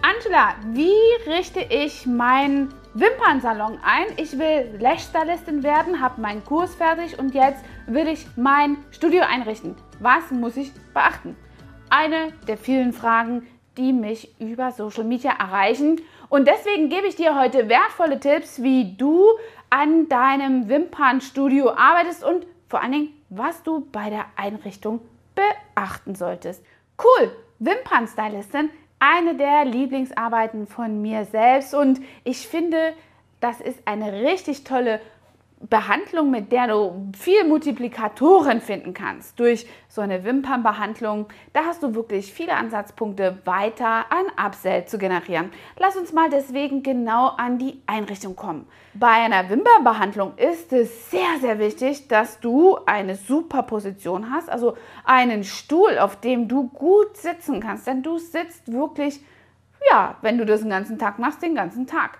Angela, wie richte ich meinen Wimpernsalon ein? Ich will Lash-Stylistin werden, habe meinen Kurs fertig und jetzt will ich mein Studio einrichten. Was muss ich beachten? Eine der vielen Fragen, die mich über Social Media erreichen. Und deswegen gebe ich dir heute wertvolle Tipps, wie du an deinem Wimpernstudio arbeitest und vor allen Dingen, was du bei der Einrichtung beachten solltest. Cool, Wimpernstylistin eine der Lieblingsarbeiten von mir selbst. Und ich finde, das ist eine richtig tolle Behandlung, mit der du viel Multiplikatoren finden kannst. Durch so eine Wimpernbehandlung, da hast du wirklich viele Ansatzpunkte weiter an Upsell zu generieren. Lass uns mal deswegen genau an die Einrichtung kommen. Bei einer Wimpernbehandlung ist es sehr, sehr wichtig, dass du eine super Position hast, also einen Stuhl, auf dem du gut sitzen kannst, denn du sitzt wirklich, ja, wenn du das den ganzen Tag machst, den ganzen Tag.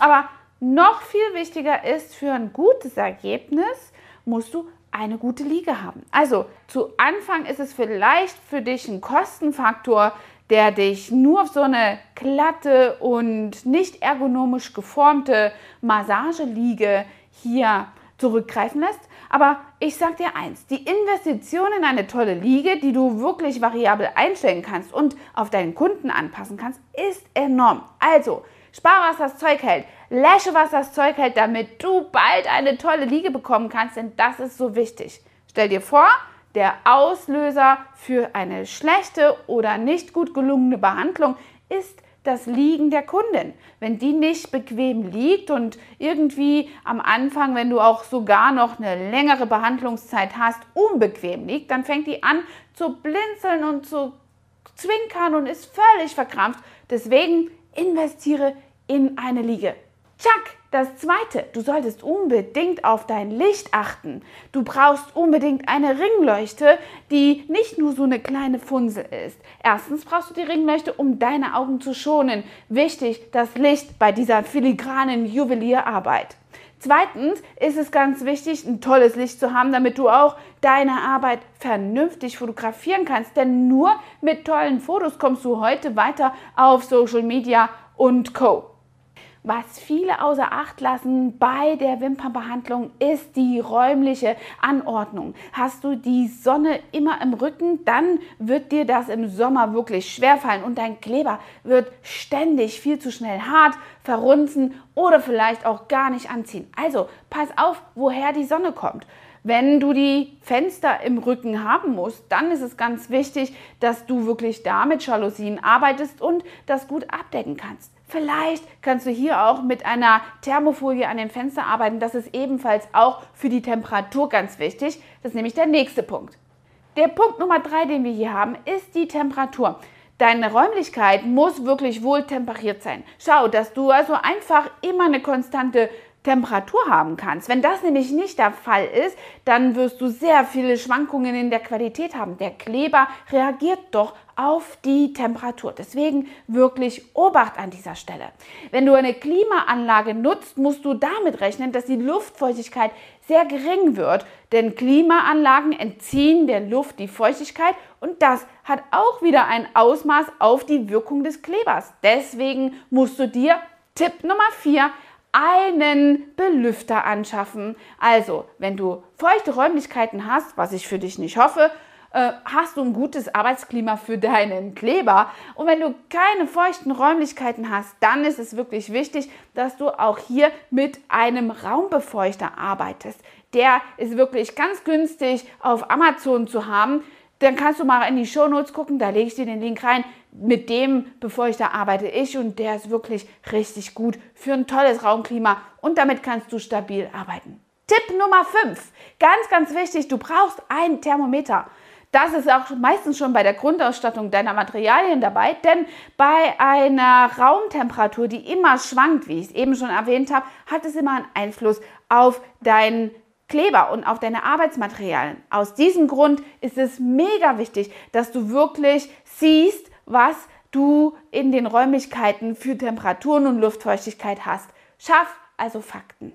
Aber noch viel wichtiger ist, für ein gutes Ergebnis musst du eine gute Liege haben. Also zu Anfang ist es vielleicht für dich ein Kostenfaktor, der dich nur auf so eine glatte und nicht ergonomisch geformte Massageliege hier zurückgreifen lässt. Aber ich sage dir eins, die Investition in eine tolle Liege, die du wirklich variabel einstellen kannst und auf deinen Kunden anpassen kannst, ist enorm. Also, spar was das Zeug hält. Läsche, was das Zeug hält, damit du bald eine tolle Liege bekommen kannst, denn das ist so wichtig. Stell dir vor, der Auslöser für eine schlechte oder nicht gut gelungene Behandlung ist das Liegen der Kundin. Wenn die nicht bequem liegt und irgendwie am Anfang, wenn du auch sogar noch eine längere Behandlungszeit hast, unbequem liegt, dann fängt die an zu blinzeln und zu zwinkern und ist völlig verkrampft. Deswegen investiere in eine Liege. Zack, das zweite, du solltest unbedingt auf dein Licht achten. Du brauchst unbedingt eine Ringleuchte, die nicht nur so eine kleine Funsel ist. Erstens brauchst du die Ringleuchte, um deine Augen zu schonen. Wichtig, das Licht bei dieser filigranen Juwelierarbeit. Zweitens ist es ganz wichtig, ein tolles Licht zu haben, damit du auch deine Arbeit vernünftig fotografieren kannst. Denn nur mit tollen Fotos kommst du heute weiter auf Social Media und Co. Was viele außer Acht lassen bei der Wimpernbehandlung ist die räumliche Anordnung. Hast du die Sonne immer im Rücken, dann wird dir das im Sommer wirklich schwerfallen und dein Kleber wird ständig viel zu schnell hart, verrunzen oder vielleicht auch gar nicht anziehen. Also pass auf, woher die Sonne kommt. Wenn du die Fenster im Rücken haben musst, dann ist es ganz wichtig, dass du wirklich da mit Jalousien arbeitest und das gut abdecken kannst. Vielleicht kannst du hier auch mit einer Thermofolie an dem Fenster arbeiten. Das ist ebenfalls auch für die Temperatur ganz wichtig. Das ist nämlich der nächste Punkt. Der Punkt Nummer drei, den wir hier haben, ist die Temperatur. Deine Räumlichkeit muss wirklich wohl temperiert sein. Schau, dass du also einfach immer eine konstante Temperatur haben kannst. Wenn das nämlich nicht der Fall ist, dann wirst du sehr viele Schwankungen in der Qualität haben. Der Kleber reagiert doch auf die Temperatur. Deswegen wirklich Obacht an dieser Stelle. Wenn du eine Klimaanlage nutzt, musst du damit rechnen, dass die Luftfeuchtigkeit sehr gering wird, denn Klimaanlagen entziehen der Luft die Feuchtigkeit und das hat auch wieder ein Ausmaß auf die Wirkung des Klebers. Deswegen musst du dir Tipp Nummer 4 einen Belüfter anschaffen. Also, wenn du feuchte Räumlichkeiten hast, was ich für dich nicht hoffe, äh, hast du ein gutes Arbeitsklima für deinen Kleber. Und wenn du keine feuchten Räumlichkeiten hast, dann ist es wirklich wichtig, dass du auch hier mit einem Raumbefeuchter arbeitest. Der ist wirklich ganz günstig auf Amazon zu haben. Dann kannst du mal in die Shownotes gucken, da lege ich dir den Link rein mit dem Befeuchter arbeite ich und der ist wirklich richtig gut für ein tolles Raumklima und damit kannst du stabil arbeiten. Tipp Nummer 5, ganz, ganz wichtig, du brauchst ein Thermometer. Das ist auch meistens schon bei der Grundausstattung deiner Materialien dabei, denn bei einer Raumtemperatur, die immer schwankt, wie ich es eben schon erwähnt habe, hat es immer einen Einfluss auf deinen Kleber und auf deine Arbeitsmaterialien. Aus diesem Grund ist es mega wichtig, dass du wirklich siehst, was du in den Räumlichkeiten für Temperaturen und Luftfeuchtigkeit hast. Schaff also Fakten.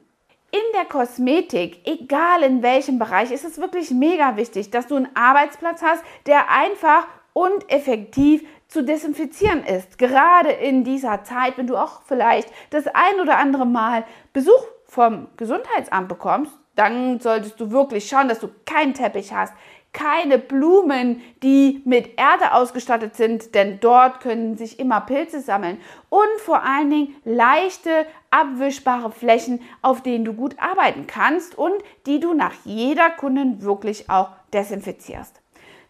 In der Kosmetik, egal in welchem Bereich, ist es wirklich mega wichtig, dass du einen Arbeitsplatz hast, der einfach und effektiv zu desinfizieren ist. Gerade in dieser Zeit, wenn du auch vielleicht das ein oder andere Mal Besuch vom Gesundheitsamt bekommst, dann solltest du wirklich schauen, dass du keinen Teppich hast, keine Blumen, die mit Erde ausgestattet sind, denn dort können sich immer Pilze sammeln und vor allen Dingen leichte, abwischbare Flächen, auf denen du gut arbeiten kannst und die du nach jeder Kundin wirklich auch desinfizierst.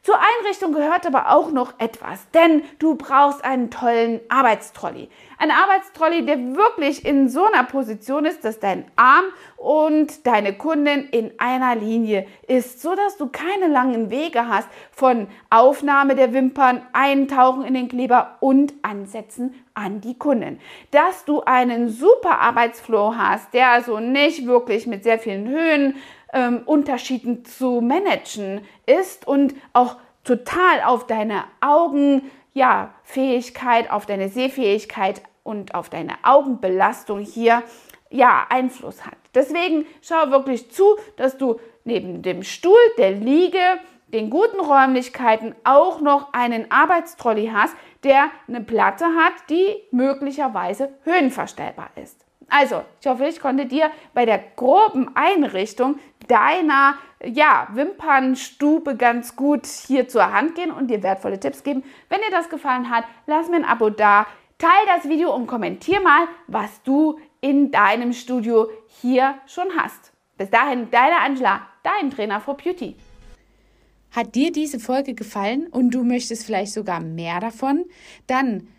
Zur Einrichtung gehört aber auch noch etwas, denn du brauchst einen tollen Arbeitstrolley. Ein Arbeitstrolley, der wirklich in so einer Position ist, dass dein Arm und deine Kundin in einer Linie ist, so dass du keine langen Wege hast von Aufnahme der Wimpern, Eintauchen in den Kleber und Ansetzen an die Kundin. Dass du einen super Arbeitsflow hast, der also nicht wirklich mit sehr vielen Höhen ähm, Unterschieden zu managen ist und auch total auf deine Augen, ja, Fähigkeit, auf deine Sehfähigkeit und auf deine Augenbelastung hier ja Einfluss hat. Deswegen schau wirklich zu, dass du neben dem Stuhl, der Liege, den guten Räumlichkeiten auch noch einen Arbeitstrolley hast, der eine Platte hat, die möglicherweise höhenverstellbar ist. Also, ich hoffe, ich konnte dir bei der groben Einrichtung deiner ja, Wimpernstube ganz gut hier zur Hand gehen und dir wertvolle Tipps geben. Wenn dir das gefallen hat, lass mir ein Abo da, teile das Video und kommentier mal, was du in deinem Studio hier schon hast. Bis dahin, deine Angela, dein Trainer for Beauty. Hat dir diese Folge gefallen und du möchtest vielleicht sogar mehr davon? Dann